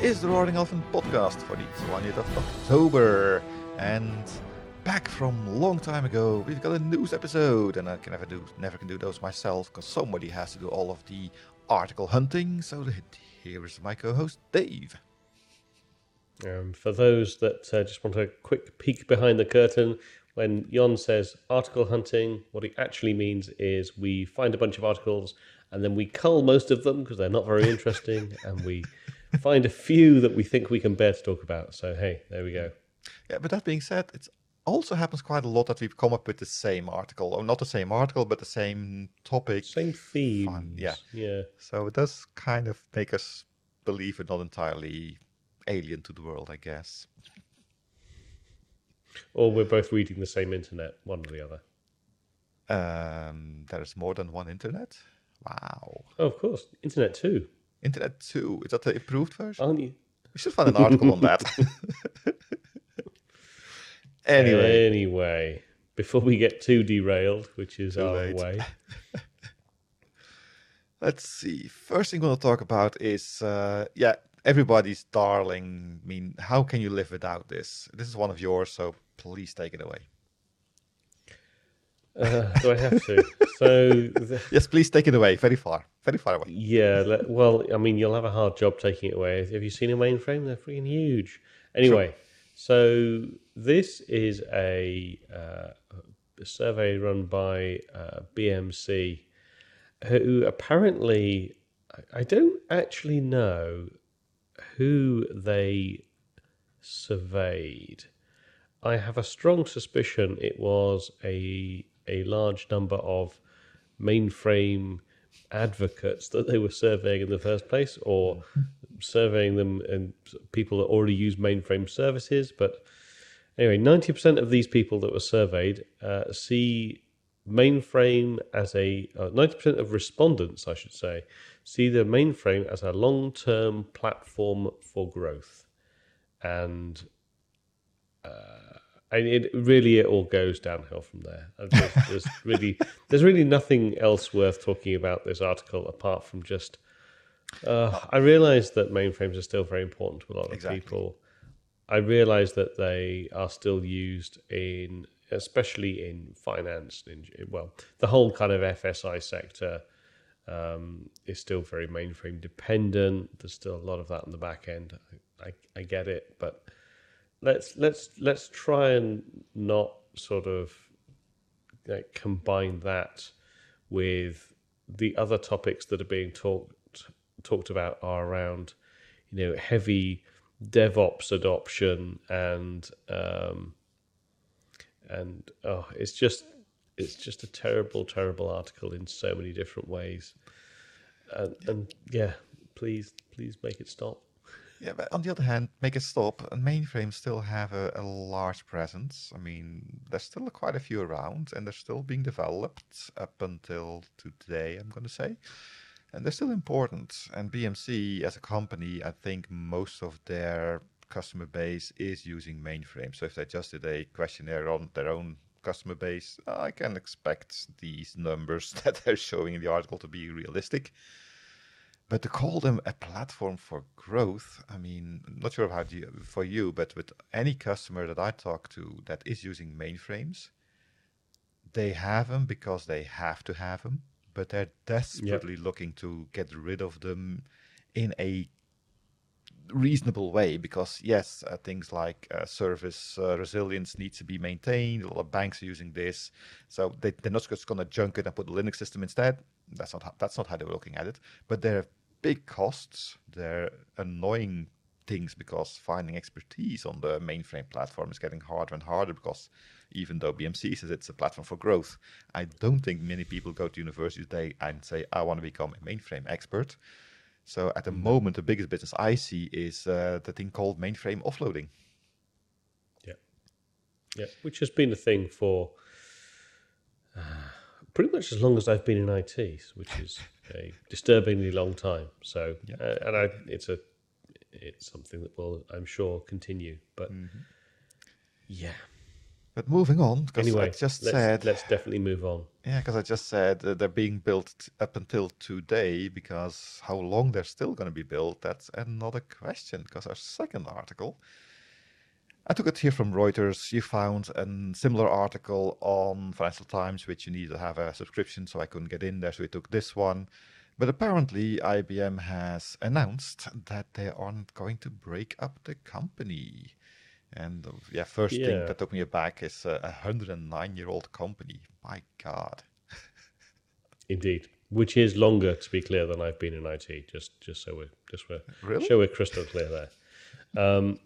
is the Roaring Elephant podcast for the 20th of October. And back from long time ago, we've got a news episode, and I can never do never can do those myself because somebody has to do all of the article hunting. So here is my co-host Dave. Um, for those that uh, just want a quick peek behind the curtain, when Jon says article hunting, what he actually means is we find a bunch of articles and then we cull most of them because they're not very interesting, and we find a few that we think we can bear to talk about. So hey, there we go. Yeah, but that being said, it also happens quite a lot that we've come up with the same article, or not the same article, but the same topic, same theme. Fun. Yeah, yeah. So it does kind of make us believe we're not entirely alien to the world, I guess. Or we're both reading the same internet, one or the other. Um, there is more than one internet. Wow. Oh, of course, internet too. Internet 2. Is that the improved version? Aren't? We should find an article on that. anyway. Anyway, before we get too derailed, which is Too our late. way. Let's see. First thing we're going to talk about is, uh, yeah, everybody's darling. I mean, how can you live without this? This is one of yours, so please take it away. Uh, do I have to? so, the, Yes, please take it away. Very far. Very far away. yeah, well, I mean, you'll have a hard job taking it away. Have you seen a mainframe? They're freaking huge. Anyway, so this is a, uh, a survey run by uh, BMC, who apparently, I- I don't actually know who they surveyed. I have a strong suspicion it was a a large number of mainframe advocates that they were surveying in the first place, or surveying them and people that already use mainframe services. But anyway, ninety percent of these people that were surveyed uh, see mainframe as a uh, ninety percent of respondents, I should say, see the mainframe as a long-term platform for growth, and and it really it all goes downhill from there. There's, there's really there's really nothing else worth talking about this article apart from just. Uh, I realise that mainframes are still very important to a lot of Exactly. people. I realise that they are still used in, especially in finance. In, well, the whole kind of FSI sector um, is still very mainframe dependent. There's still a lot of that on the back end. I, I get it, but let's let's let's try and not sort of like, combine that with the other topics that are being talked talked about are around you know heavy DevOps adoption and um, and oh, it's just it's just a terrible terrible article in so many different ways. And, and yeah please please make it stop Yeah, but on the other hand, make it stop. And mainframes still have a, a large presence. I mean, there's still quite a few around, and they're still being developed up until today. I'm going to say, and they're still important. And BMC as a company, I think most of their customer base is using mainframes. So if they just did a questionnaire on their own customer base, I can expect these numbers that they're showing in the article to be realistic. But to call them a platform for growth, I mean, I'm not sure how you, for you, but with any customer that I talk to that is using mainframes, they have them because they have to have them, but they're desperately looking to get rid of them in a reasonable way because yes uh, things like uh, service uh, resilience needs to be maintained. A lot of banks are using this. So they, they're not just going to junk it and put a linux system instead. That's not how, that's not how they were looking at it. But there are big costs. They're annoying things because finding expertise on the mainframe platform is getting harder and harder because even though BMC says it's a platform for growth, I don't think many people go to university today and say, I want to become a mainframe expert. So at the moment, the biggest business I see is uh, the thing called mainframe offloading. Yeah, yeah, which has been a thing for uh, pretty much as long as I've been in IT, which is a disturbingly long time. So, uh, and I, it's a, it's something that will, I'm sure, continue. But yeah, But moving on, because Anyway, I just let's, said, let's definitely move on. yeah, because I just said uh, they're being built up until today. Because how long they're still going to be built, that's another question. Because our second article, I took it here from Reuters. You found a similar article on Financial Times, which you need to have a subscription, so I couldn't get in there. So we took this one. But apparently, IBM has announced that they aren't going to break up the company. And uh, yeah, first thing that took me aback is uh, a 109 year old company. My God. Indeed, which is longer, to be clear, than I've been in IT. Just, just so we're just we're Really? so we're crystal clear there. Um,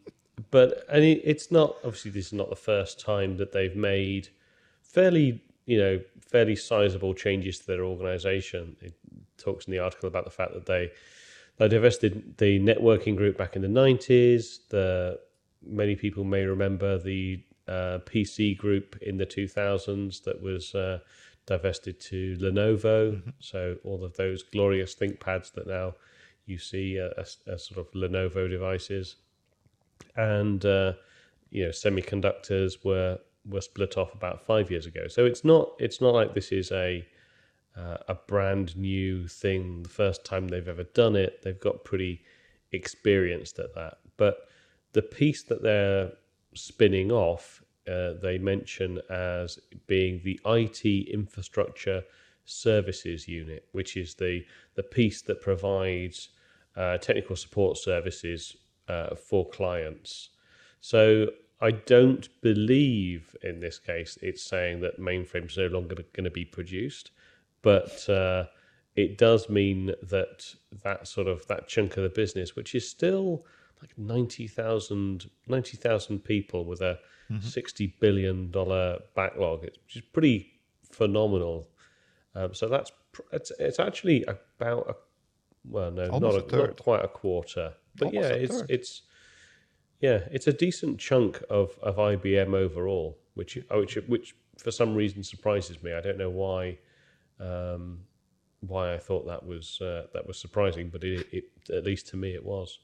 but and it, it's not obviously this is not the first time that they've made fairly you know fairly sizable changes to their organisation. It talks in the article about the fact that they they divested the networking group back in the nineties. The many people may remember the uh, PC group in the two thousands that was. Uh, divested to Lenovo, so all of those glorious ThinkPads that now you see uh, as, as sort of Lenovo devices, and uh, you know semiconductors were were split off about five years ago. So it's not it's not like this is a uh, a brand new thing. The first time they've ever done it, they've got pretty experienced at that. But the piece that they're spinning off, uh, they mention as being the IT infrastructure services unit, which is the the piece that provides uh, technical support services uh, for clients. So I don't believe in this case it's saying that mainframes are no longer going to be produced, but uh, it does mean that that sort of that chunk of the business, which is still like 90,000 90,000 people with a $60 billion backlog, it's which is pretty phenomenal. Um, so that's it's, it's actually about a well, no, Almost not, a a, not quite a quarter, but Almost yeah, it's third. it's yeah, it's a decent chunk of, of IBM overall, which which which for some reason surprises me. I don't know why um, why I thought that was uh, that was surprising, but it, it at least to me it was.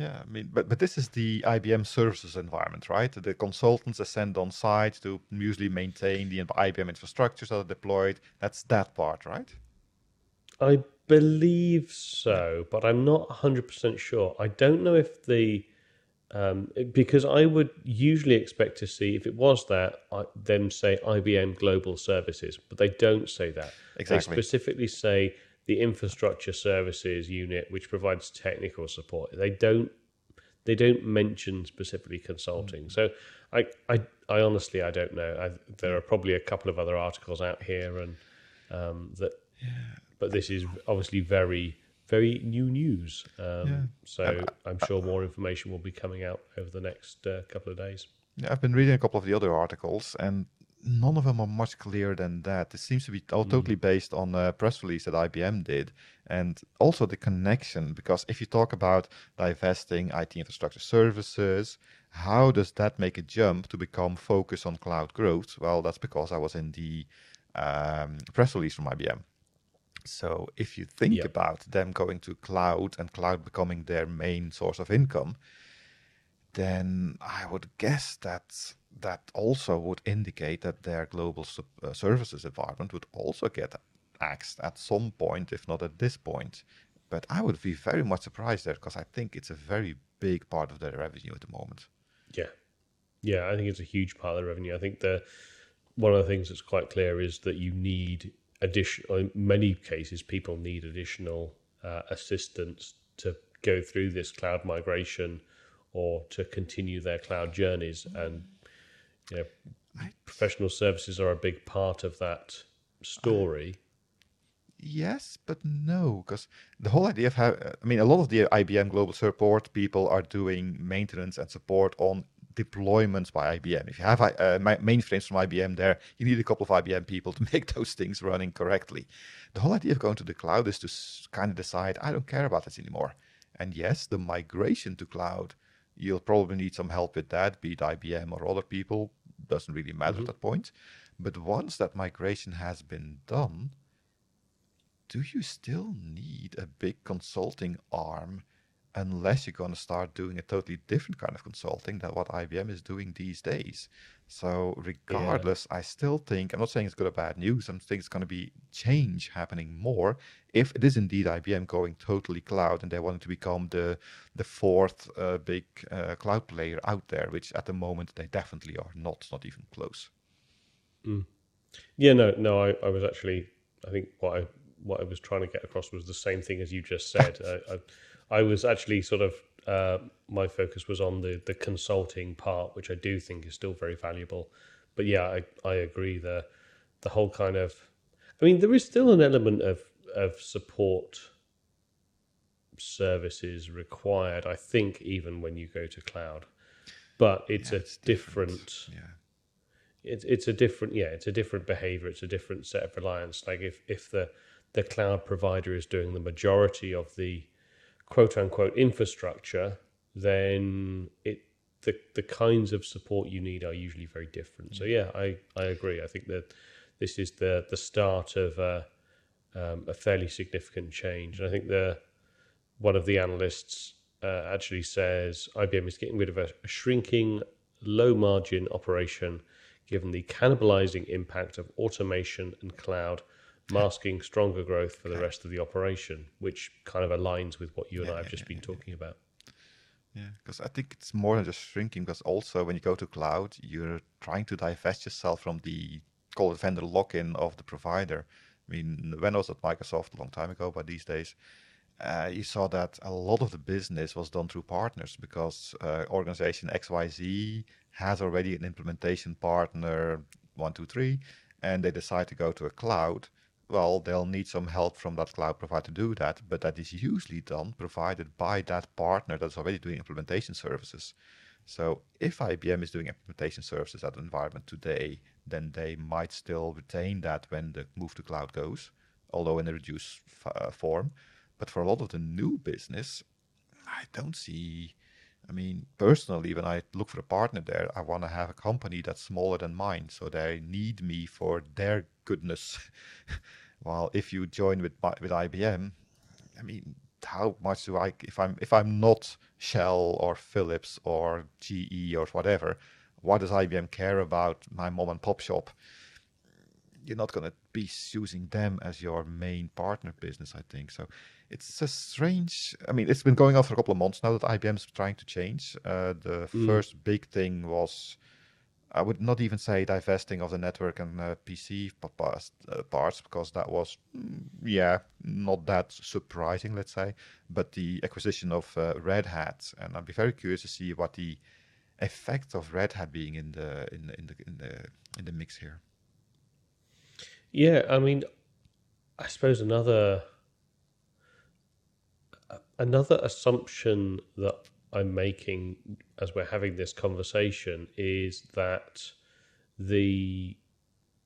Yeah, I mean, but but this is the IBM services environment, right? The consultants are sent on site to usually maintain the IBM infrastructures that are deployed. That's that part, right? I believe so, but I'm not 100% sure. I don't know if the um, because I would usually expect to see if it was that I, them say IBM Global Services, but they don't say that. Exactly. They specifically say the infrastructure services unit, which provides technical support. They don't they don't mention specifically consulting. So I, I I honestly I don't know. I, there are probably a couple of other articles out here and um, that but this is obviously very very new news. Um, So I'm sure more information will be coming out over the next uh, couple of days. Yeah, I've been reading a couple of the other articles, and none of them are much clearer than that. It seems to be all totally based on a press release that IBM did, and also the connection. Because if you talk about divesting IT infrastructure services, how does that make a jump to become focused on cloud growth? Well, that's because I was in the um, press release from IBM. So if you think Yeah. about them going to cloud and cloud becoming their main source of income, then I would guess that that also would indicate that their global uh, services environment would also get axed at some point, if not at this point. But I would be very much surprised there because I think it's a very big part of their revenue at the moment. Yeah, yeah, I think it's a huge part of the revenue. I think the one of the things that's quite clear is that you need additional. In many cases, people need additional uh, assistance to go through this cloud migration or to continue their cloud journeys, and you know, professional services are a big part of that story. Yes, but no, because the whole idea of how I mean, a lot of the IBM global support people are doing maintenance and support on deployments by IBM. If you have uh, ma- mainframes from IBM there, you need a couple of IBM people to make those things running correctly. The whole idea of going to the cloud is to kind of decide, I don't care about this anymore. And yes, the migration to cloud, you'll probably need some help with that, be it IBM or other people, doesn't really matter at mm-hmm. that point. But once that migration has been done, do you still need a big consulting arm unless you're going to start doing a totally different kind of consulting than what IBM is doing these days. So, regardless, yeah. I still think I'm not saying it's good or bad news. I'm saying it's going to be change happening more if it is indeed IBM going totally cloud and they want to become the the fourth uh, big uh, cloud player out there, which at the moment they definitely are not, not even close. Mm. Yeah, no, no. I, I was actually, I think what I what I was trying to get across was the same thing as you just said. I, I, I was actually sort of uh, my focus was on the the consulting part, which I do think is still very valuable. But yeah, I, I agree. The the whole kind of, I mean, there is still an element of of support services required. I think even when you go to cloud, but it's yeah, a it's different. different yeah. It's it's a different yeah it's a different behavior it's a different set of reliance like if if the the cloud provider is doing the majority of the quote unquote infrastructure, then it the the kinds of support you need are usually very different. So yeah, I, I agree. I think that this is the the start of a, um, a fairly significant change. And I think the one of the analysts uh, actually says IBM is getting rid of a, a shrinking low margin operation given the cannibalizing impact of automation and cloud masking stronger growth for the rest of the operation, which kind of aligns with what you and yeah, I have just yeah, been yeah, talking about. Yeah, because I think it's more than just shrinking. Because also, when you go to cloud, you're trying to divest yourself from the call it vendor lock-in of the provider. I mean, when I was at Microsoft a long time ago, but these days, uh, you saw that a lot of the business was done through partners because uh, organization XYZ has already an implementation partner one, two, three, and they decide to go to a cloud well, they'll need some help from that cloud provider to do that, but that is usually done provided by that partner that's already doing implementation services. So if IBM is doing implementation services at the environment today, then they might still retain that when the move to cloud goes, although in a reduced uh, form. But for a lot of the new business, I don't see. I mean, personally, when I look for a partner there, I want to have a company that's smaller than mine, so they need me for their goodness. While if you join with with IBM, I mean, how much do I if I'm if I'm not Shell or Philips or GE or whatever, what does IBM care about my mom and pop shop? You're not going to be using them as your main partner business, I think. So it's a strange. I mean, it's been going on for a couple of months now that IBM's trying to change. Uh, the mm. first big thing was I would not even say divesting of the network and uh, PC parts, uh, parts because that was, mm, yeah, not that surprising, let's say. But the acquisition of uh, Red Hat, and I'd be very curious to see what the effect of Red Hat being in the in the in the in the, in the mix here. Yeah, I mean, I suppose another another assumption that I'm making as we're having this conversation is that the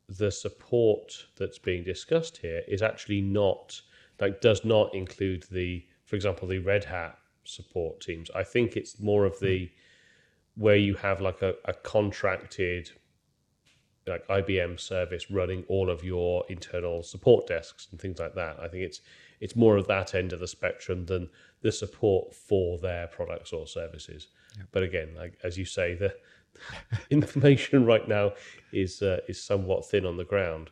the support that's being discussed here is actually not like does not include the for example the red hat support teams. I think it's more of the where you have like a, a contracted like ibm service running all of your internal support desks and things like that i think it's it's more of that end of the spectrum than the support for their products or services. Yep. But again, like as you say, the information right now is uh, is somewhat thin on the ground.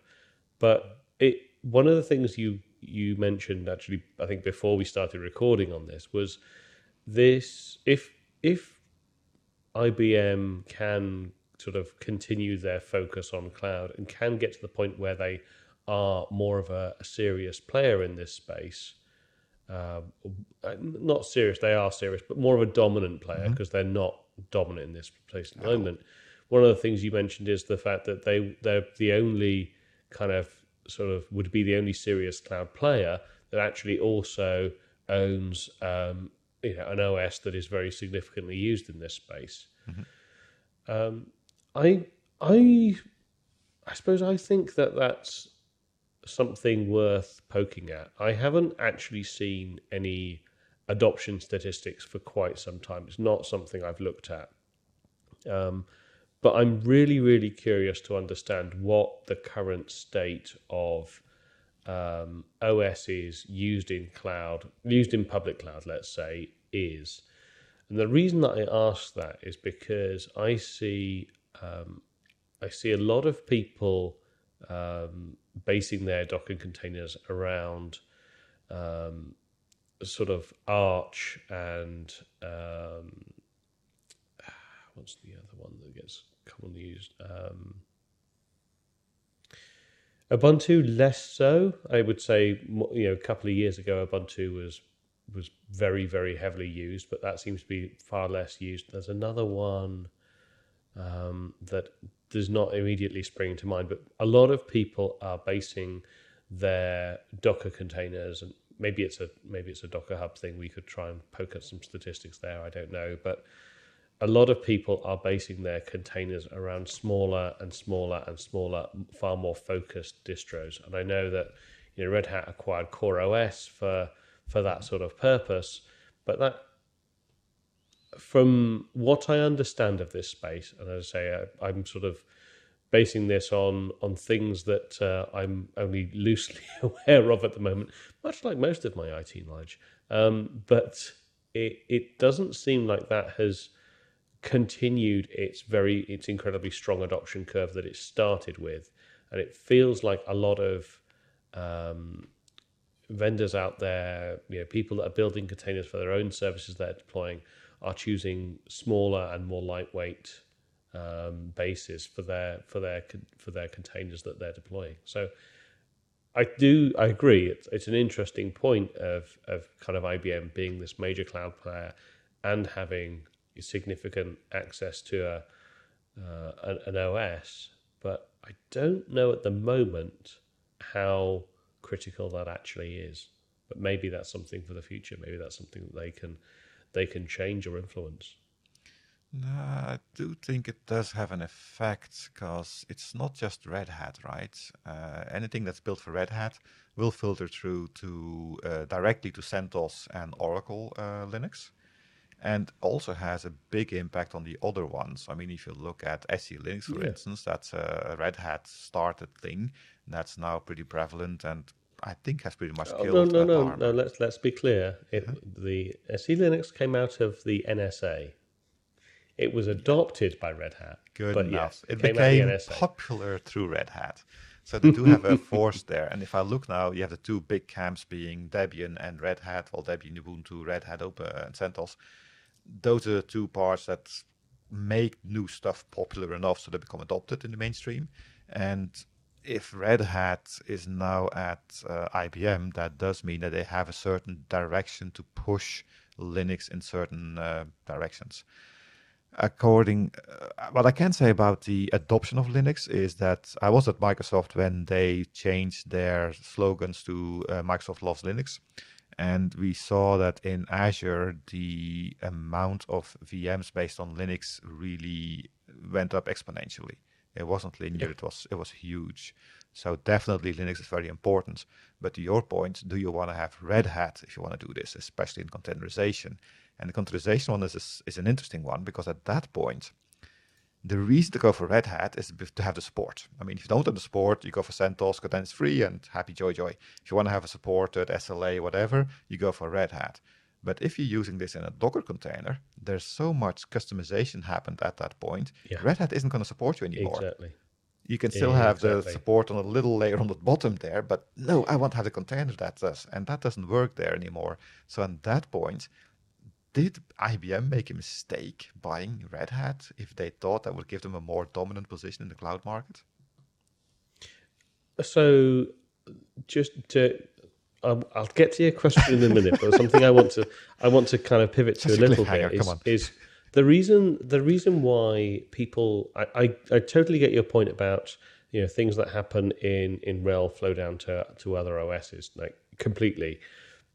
But it one of the things you you mentioned actually, I think before we started recording on this was this if if IBM can sort of continue their focus on cloud and can get to the point where they are more of a, a serious player in this space, uh, not serious, they are serious, but more of a dominant player because mm-hmm. they're not dominant in this place at the moment. One of the things you mentioned is the fact that they they're the only kind of sort of would be the only serious cloud player that actually also owns um, you know an OS that is very significantly used in this space. Mm-hmm. Um, I I I suppose I think that that's something worth poking at. I haven't actually seen any adoption statistics for quite some time. It's not something I've looked at. Um, but I'm really, really curious to understand what the current state of um, OS is used in cloud, used in public cloud, let's say, is. And the reason that I ask that is because I see um, I see a lot of people um, basing their Docker containers around um, sort of Arch and um, what's the other one that gets commonly used? Um, Ubuntu less so. I would say, you know, a couple of years ago, Ubuntu was was very very heavily used, but that seems to be far less used. There's another one um, that does not immediately spring to mind, but a lot of people are basing their Docker containers, and maybe it's a maybe it's a Docker Hub thing. We could try and poke at some statistics there. I don't know, but a lot of people are basing their containers around smaller and smaller and smaller, far more focused distros. And I know that you know Red Hat acquired CoreOS for for that sort of purpose, but that from what I understand of this space, and as I say, I, am sort of basing this on on things that uh, I'm only loosely aware of at the moment, much like most of my IT knowledge. Um, but it it doesn't seem like that has continued its very its incredibly strong adoption curve that it started with, and it feels like a lot of um, vendors out there, you know, people that are building containers for their own services they're deploying, are choosing smaller and more lightweight um, bases for their for their for their containers that they're deploying. So. I do. I agree. It's, it's an interesting point of of kind of IBM being this major cloud player and having significant access to a uh, an, an, OS, but I don't know at the moment how critical that actually is. But maybe that's something for the future. Maybe that's something that they can they can change or influence. No, I do think it does have an effect because it's not just Red Hat, right? Uh, anything that's built for Red Hat will filter through to uh, directly to CentOS and Oracle uh, Linux and also has a big impact on the other ones. I mean, if you look at SE Linux, for yeah. instance, that's a Red Hat started thing that's now pretty prevalent and I think has pretty much oh, killed. No, no, no, no. Let's let's be clear. It, uh-huh. The SE Linux came out of the NSA. It was adopted by Red Hat. Good enough. Yes, it, it became popular through Red Hat. So they do have a force there. And if I look now, you have the two big camps being Debian and Red Hat. Well, Debian, Ubuntu, Red Hat, Open, and CentOS those are the two parts that make new stuff popular enough so they become adopted in the mainstream. And if Red Hat is now at uh, IBM, that does mean that they have a certain direction to push Linux in certain uh, directions. According, uh, what I can say about the adoption of Linux is that I was at Microsoft when they changed their slogans to uh, Microsoft loves Linux, and we saw that in Azure, the amount of VMs based on Linux really went up exponentially. It wasn't linear; yeah. it was it was huge. So definitely Linux is very important. But to your point, do you want to have Red Hat if you want to do this, especially in containerization? And the containerization one is, is, is an interesting one because at that point, the reason to go for Red Hat is to have the support. I mean, if you don't have the support, you go for CentOS, because then it's free and happy joy joy. If you want to have a supported SLA, whatever, you go for Red Hat. But if you're using this in a Docker container, there's so much customization happened at that point. Yeah. Red Hat isn't going to support you anymore. Exactly. You can still yeah, have exactly. the support on a little layer on the bottom there, but no, I want to have the container that does, and that doesn't work there anymore. So at that point, did IBM make a mistake buying Red Hat if they thought that would give them a more dominant position in the cloud market? So, just to, um, I'll get to your question in a minute, but something I want to I want to kind of pivot to a little bit is, is, the reason the reason why people I, I, I totally get your point about you know things that happen in in RHEL flow down to to other OSs like completely,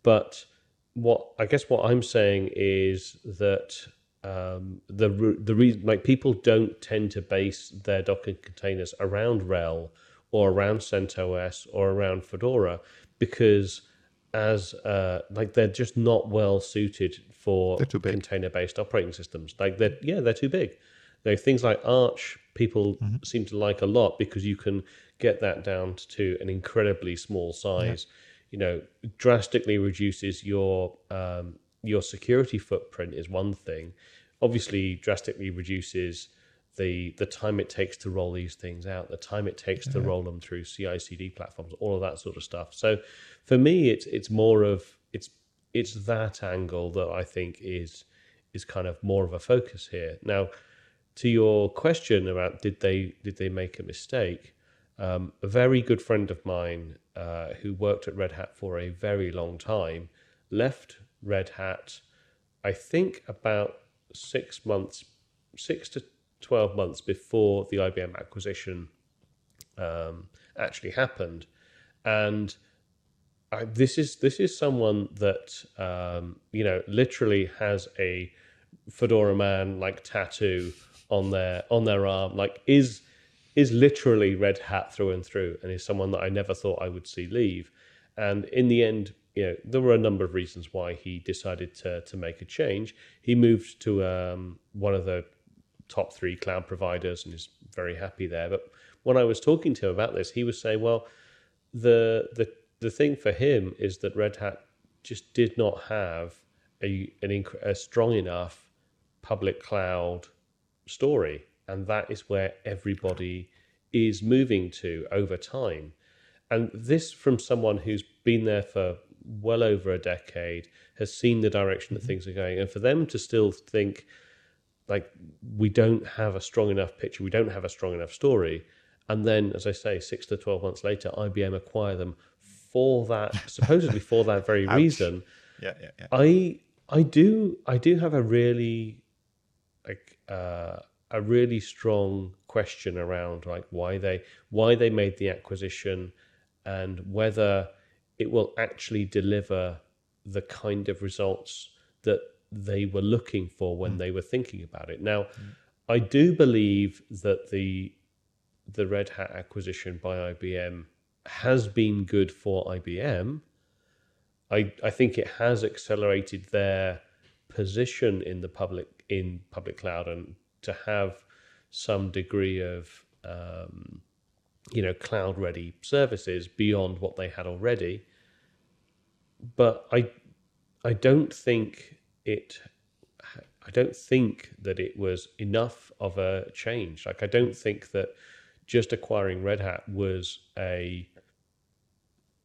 but what I guess what I'm saying is that um, the the reason like people don't tend to base their Docker containers around RHEL or around CentOS or around Fedora because as uh, like they're just not well suited for container based operating systems. Like they're yeah they're too big. Like things like Arch, people mm-hmm. seem to like a lot because you can get that down to an incredibly small size. Yeah you know, drastically reduces your um, your security footprint is one thing. Obviously, drastically reduces the the time it takes to roll these things out, the time it takes to roll them through CI/CD platforms, all of that sort of stuff. So, for me, it's it's more of it's it's that angle that I think is is kind of more of a focus here. Now, to your question about did they did they make a mistake? Um, a very good friend of mine uh, who worked at Red Hat for a very long time left Red Hat, I think about six months, six to 12 months before the IBM acquisition um, actually happened. And I, this is this is someone that um, you know literally has a fedora man like tattoo on their on their arm, like is is literally red hat through and through, and is someone that I never thought I would see leave. And in the end, you know, there were a number of reasons why he decided to to make a change. He moved to um, one of the top three cloud providers and is very happy there. But when I was talking to him about this, he was saying, well, the the the thing for him is that Red Hat just did not have a an a strong enough public cloud story, and that is where everybody is moving to over time. And this from someone who's been there for well over a decade, has seen the direction that mm-hmm. things are going, and for them to still think like we don't have a strong enough picture, we don't have a strong enough story, and then, as I say, six to twelve months later, IBM acquire them for that supposedly for that very reason. Yeah, yeah, yeah. I I do I do have a really like uh, a really strong question around like why they why they made the acquisition and whether it will actually deliver the kind of results that they were looking for when mm. they were thinking about it. Now, mm. I do believe that the the Red Hat acquisition by IBM has been good for IBM. I I think it has accelerated their position in the public in public cloud and to have some degree of um, you know cloud ready services beyond what they had already. But I I don't think it I don't think that it was enough of a change. Like I don't think that just acquiring Red Hat was a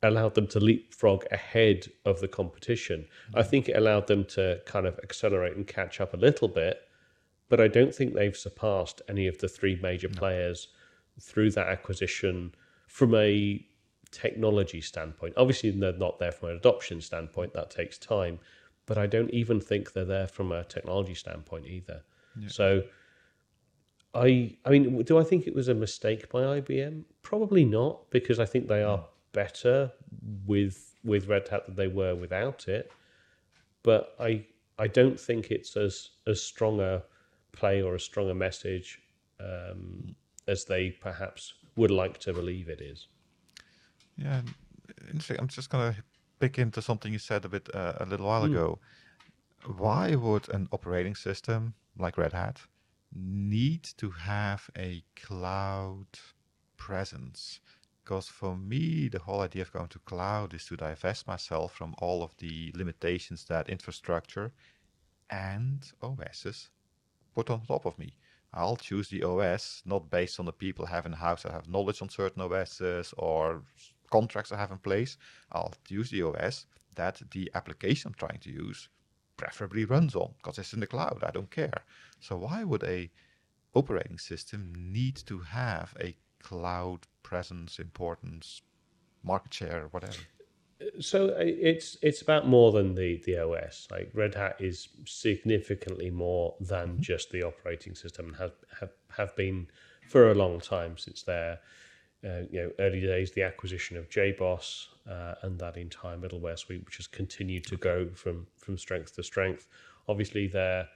allowed them to leapfrog ahead of the competition. Mm-hmm. I think it allowed them to kind of accelerate and catch up a little bit, but I don't think they've surpassed any of the three major no. players through that acquisition from a technology standpoint. Obviously, they're not there from an adoption standpoint, that takes time, but I don't even think they're there from a technology standpoint either. Yeah. So I I mean, do I think it was a mistake by IBM? Probably not, because I think they are mm. better with with Red Hat than they were without it. But I I don't think it's as as strong a play or a stronger message um, as they perhaps would like to believe it is. Yeah, interesting. I'm just gonna pick into something you said a bit uh, a little while mm. ago. Why would an operating system like Red Hat need to have a cloud presence? Because for me, the whole idea of going to cloud is to divest myself from all of the limitations that infrastructure and OSs put on top of me. I'll choose the OS not based on the people having a house that have knowledge on certain OSs or contracts I have in place, I'll use the OS that the application I'm trying to use preferably runs on because it's in the cloud. I don't care. So why would a operating system need to have a cloud presence, importance, market share, whatever? So it's it's about more than the the OS. Like Red Hat is significantly more than mm-hmm. just the operating system and have have have been for a long time since their uh, you know, early days, the acquisition of JBoss uh, and that entire middleware suite, which has continued to go from from strength to strength. Obviously, their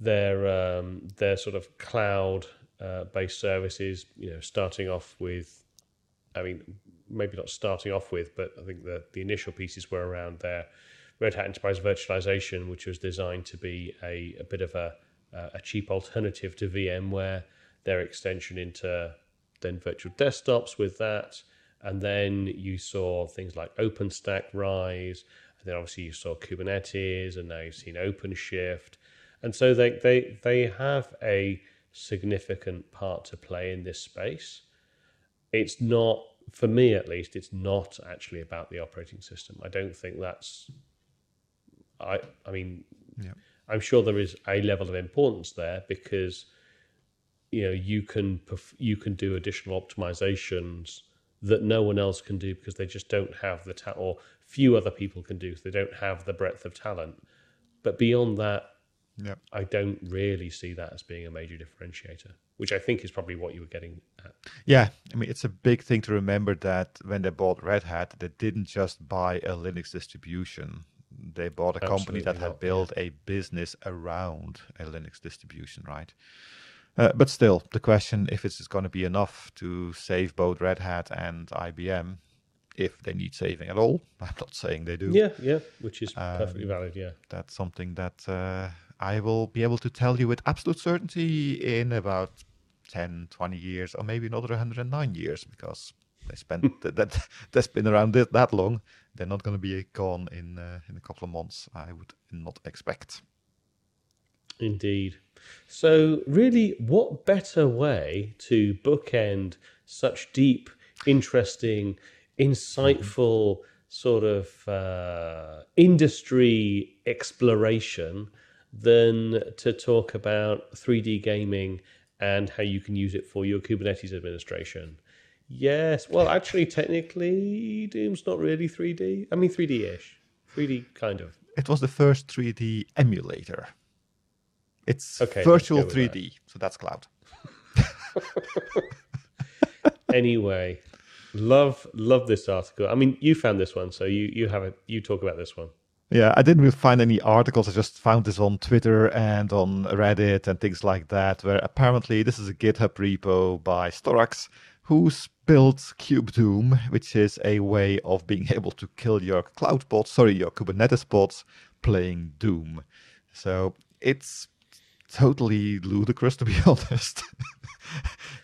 their um, their sort of cloud uh, based services, you know, starting off with, I mean, maybe not starting off with, but I think the the initial pieces were around their Red Hat Enterprise Virtualization, which was designed to be a, a bit of a a cheap alternative to VMware. Their extension into then virtual desktops with that. And then you saw things like OpenStack rise. And then obviously you saw Kubernetes, and now you've seen OpenShift, and so they they they have a significant part to play in this space. It's not for me at least. It's not actually about the operating system. I don't think that's. I I mean, Yeah. I'm sure there is a level of importance there because you know you can you can do additional optimizations that no one else can do because they just don't have the ta- or few other people can do. So they don't have the breadth of talent. But beyond that, Yeah. I don't really see that as being a major differentiator, which I think is probably what you were getting at. Yeah, I mean, it's a big thing to remember that when they bought Red Hat, they didn't just buy a Linux distribution. They bought a company that Absolutely had not, built a business around a Linux distribution, right? Uh, but still, the question if it's going to be enough to save both Red Hat and IBM, if they need saving at all. I'm not saying they do. Yeah, yeah, which is perfectly valid. Yeah. That's something that uh, I will be able to tell you with absolute certainty in about 10, 20 years, or maybe another 109 years, because they spent that, that that's been around that, that long. They're not going to be gone in uh, in a couple of months. I would not expect. Indeed. So, really, what better way to bookend such deep, interesting, insightful sort of uh, industry exploration than to talk about 3D gaming and how you can use it for your Kubernetes administration? Yes. Well, actually, technically, Doom's not really 3D. I mean, 3D ish. 3D kind of. It was the first 3D emulator. It's Okay, virtual go with that. 3D, so that's cloud. anyway, love love this article. I mean, you found this one, so you you have it. You talk about this one. Yeah, I didn't really find any articles. I just found this on Twitter and on Reddit and things like that, where apparently this is a GitHub repo by Storax, who's built KubeDoom, which is a way of being able to kill your cloud bots, sorry, your Kubernetes bots playing Doom. So it's totally ludicrous, to be honest.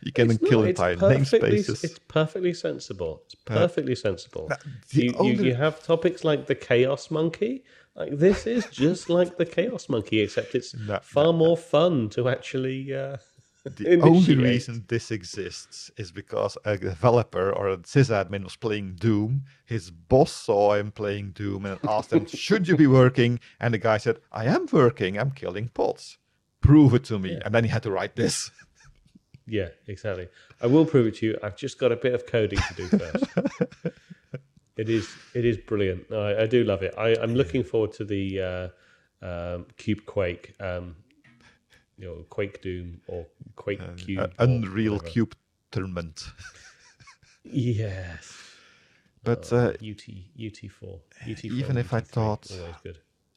you can It's kill not- entire perfectly- namespaces. It's perfectly sensible. It's perfectly sensible. the You, you, only- you have topics like the Chaos Monkey. Like this is just like the Chaos Monkey, except it's No, far more fun to actually. Uh, The only reason this exists is because a developer or a sysadmin was playing Doom. His boss saw him playing Doom and asked him, Should you be working? And the guy said, I am working. I'm killing pods. Prove it to me. And then he had to write this. Yeah, exactly. I will prove it to you. I've just got a bit of coding to do first. it is it is brilliant. I, I do love it. I, I'm looking forward to the uh, um, Cube Quake, um, you know, Quake Doom or Quake Cube, Uh, Unreal whatever. Cube tournament. Yes, But uh, UT UT four. UT4 Even if I thought-.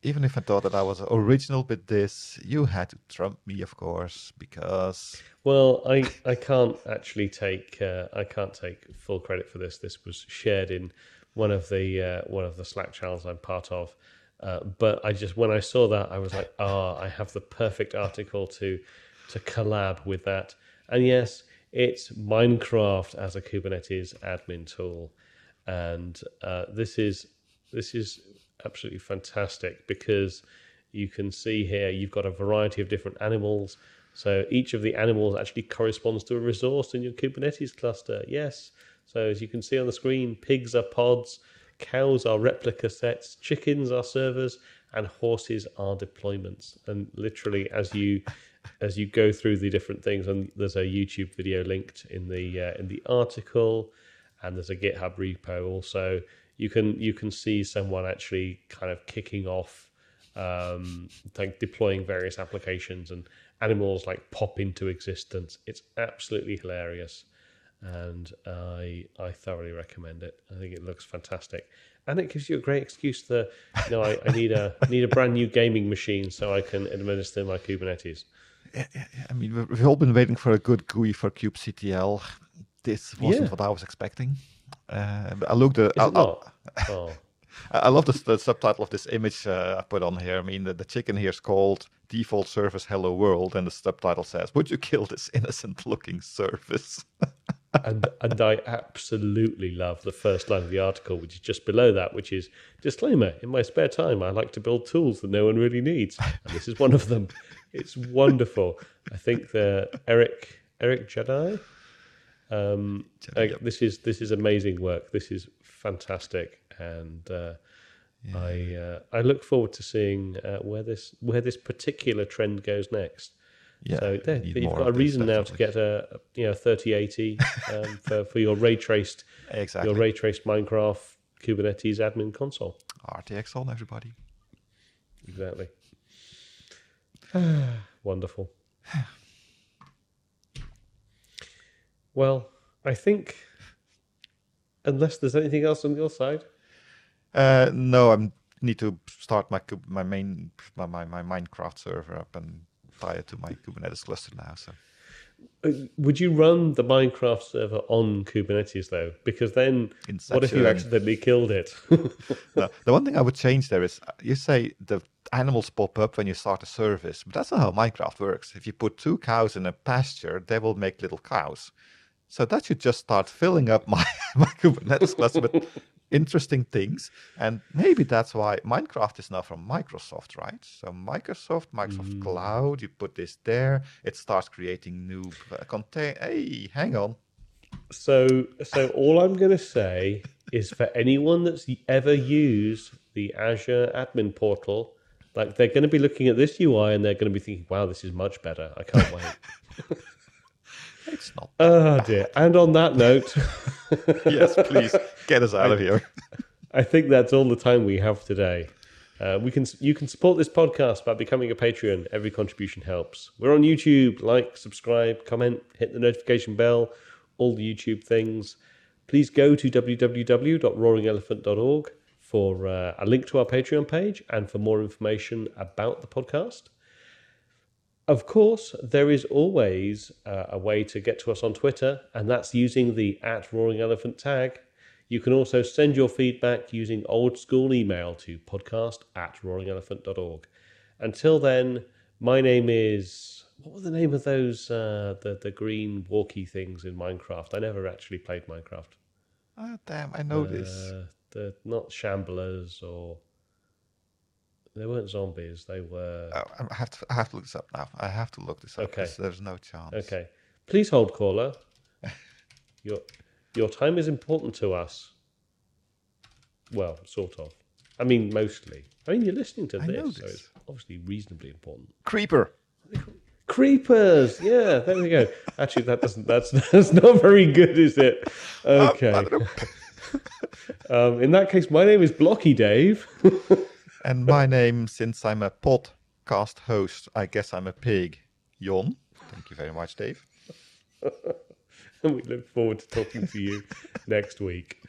Even if I thought that I was original with this, you had to trump me, of course, because Well, I, I can't actually take uh, I can't take full credit for this. This was shared in one of the uh, one of the Slack channels I'm part of. Uh, but I just when I saw that I was like, ah, I have the perfect article to to collab with that. And yes, it's Minecraft as a Kubernetes admin tool, and uh, this is this is absolutely fantastic because you can see here you've got a variety of different animals. So each of the animals actually corresponds to a resource in your Kubernetes cluster. Yes. So as you can see on the screen, pigs are pods, cows are replica sets, chickens are servers, and horses are deployments. And literally, as you as you go through the different things, and there's a YouTube video linked in the uh, in the article, and there's a GitHub repo also. You can you can see someone actually kind of kicking off, um, like deploying various applications, and animals like pop into existence. It's absolutely hilarious, and I I thoroughly recommend it. I think it looks fantastic, and it gives you a great excuse to, you know, I, I need a need a brand new gaming machine so I can administer my Kubernetes. I mean, we've- we've all been waiting for a good GUI for kubectl. This wasn't Yeah. what I was expecting. Uh, I looked at. Is I? Oh. I, love the, the subtitle of this image uh, I put on here. I mean, the, the chicken here is called "Default Service Hello World," and the subtitle says, "Would you kill this innocent-looking service?" and and I absolutely love the first line of the article, which is just below that, which is disclaimer: In my spare time, I like to build tools that no one really needs, and this is one of them. It's wonderful. I think the Eric Eric Jadi. Um. This is this is amazing work. This is fantastic, and uh, yeah. I uh, I look forward to seeing uh, where this where this particular trend goes next. Yeah, so there, you've got a reason now to get a, a you know thirty eighty um, for for your ray traced exactly your ray traced Minecraft Kubernetes admin console. RTX on everybody. Exactly. Wonderful. well, I think unless there's anything else on your side. Uh, no, I need to start my my main my, my, my Minecraft server up and tie it to my Kubernetes cluster now. So, uh, would you run the Minecraft server on Kubernetes though? Because then, what if you accidentally killed it? no, the one thing I would change there is uh, you say the animals pop up when you start a service, but that's not how Minecraft works. If you put two cows in a pasture, they will make little cows. So that should just start filling up my, my Kubernetes cluster with interesting things. And maybe that's why Minecraft is now from Microsoft, right? So Microsoft, Microsoft mm. Cloud, you put this there, it starts creating new uh, contain. Hey, hang on. So, so all I'm going to say is for anyone that's ever used the Azure admin portal, like they're going to be looking at this UI and they're going to be thinking, "Wow, this is much better. I can't wait." It's not. Oh dear. And on that note, yes, please get us out I, of here. I think that's all the time we have today. Uh, we can you can support this podcast by becoming a Patreon. Every contribution helps. We're on YouTube. Like, subscribe, comment, hit the notification bell, all the YouTube things. Please go to www.roaringelephant.org for uh, a link to our Patreon page and for more information about the podcast. Of course, there is always uh, a way to get to us on Twitter, and that's using the at Roaring Elephant tag. You can also send your feedback using old school email to podcast at roaringelephant.org. Until then, my name is. What was the name of those uh, the the green walkie things in Minecraft? I never actually played Minecraft. Oh damn! I know uh, this. The not shamblers or they weren't zombies. They were. Oh, I have to. I have to look this up now. I have to look this up. Okay. There's no chance. Okay. Please hold, caller. your your time is important to us. Well, sort of. I mean, mostly. I mean, you're listening to this, this, so it's obviously reasonably important. Creeper. Creepers. Yeah, there we go. Actually, that doesn't. That's that's not very good, is it? Okay. um, in that case, my name is Blocky Dave. And my name, since I'm a podcast host, I guess I'm a pig. Jhon. Thank you very much, Dave. and we look forward to talking to you next week.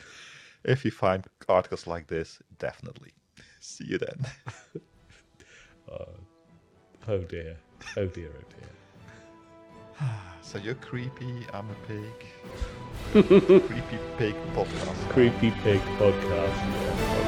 If you find articles like this, definitely. See you then. uh, oh dear. Oh dear, oh dear. so you're creepy, I'm a pig. creepy pig podcast. Creepy pig podcast. Yeah.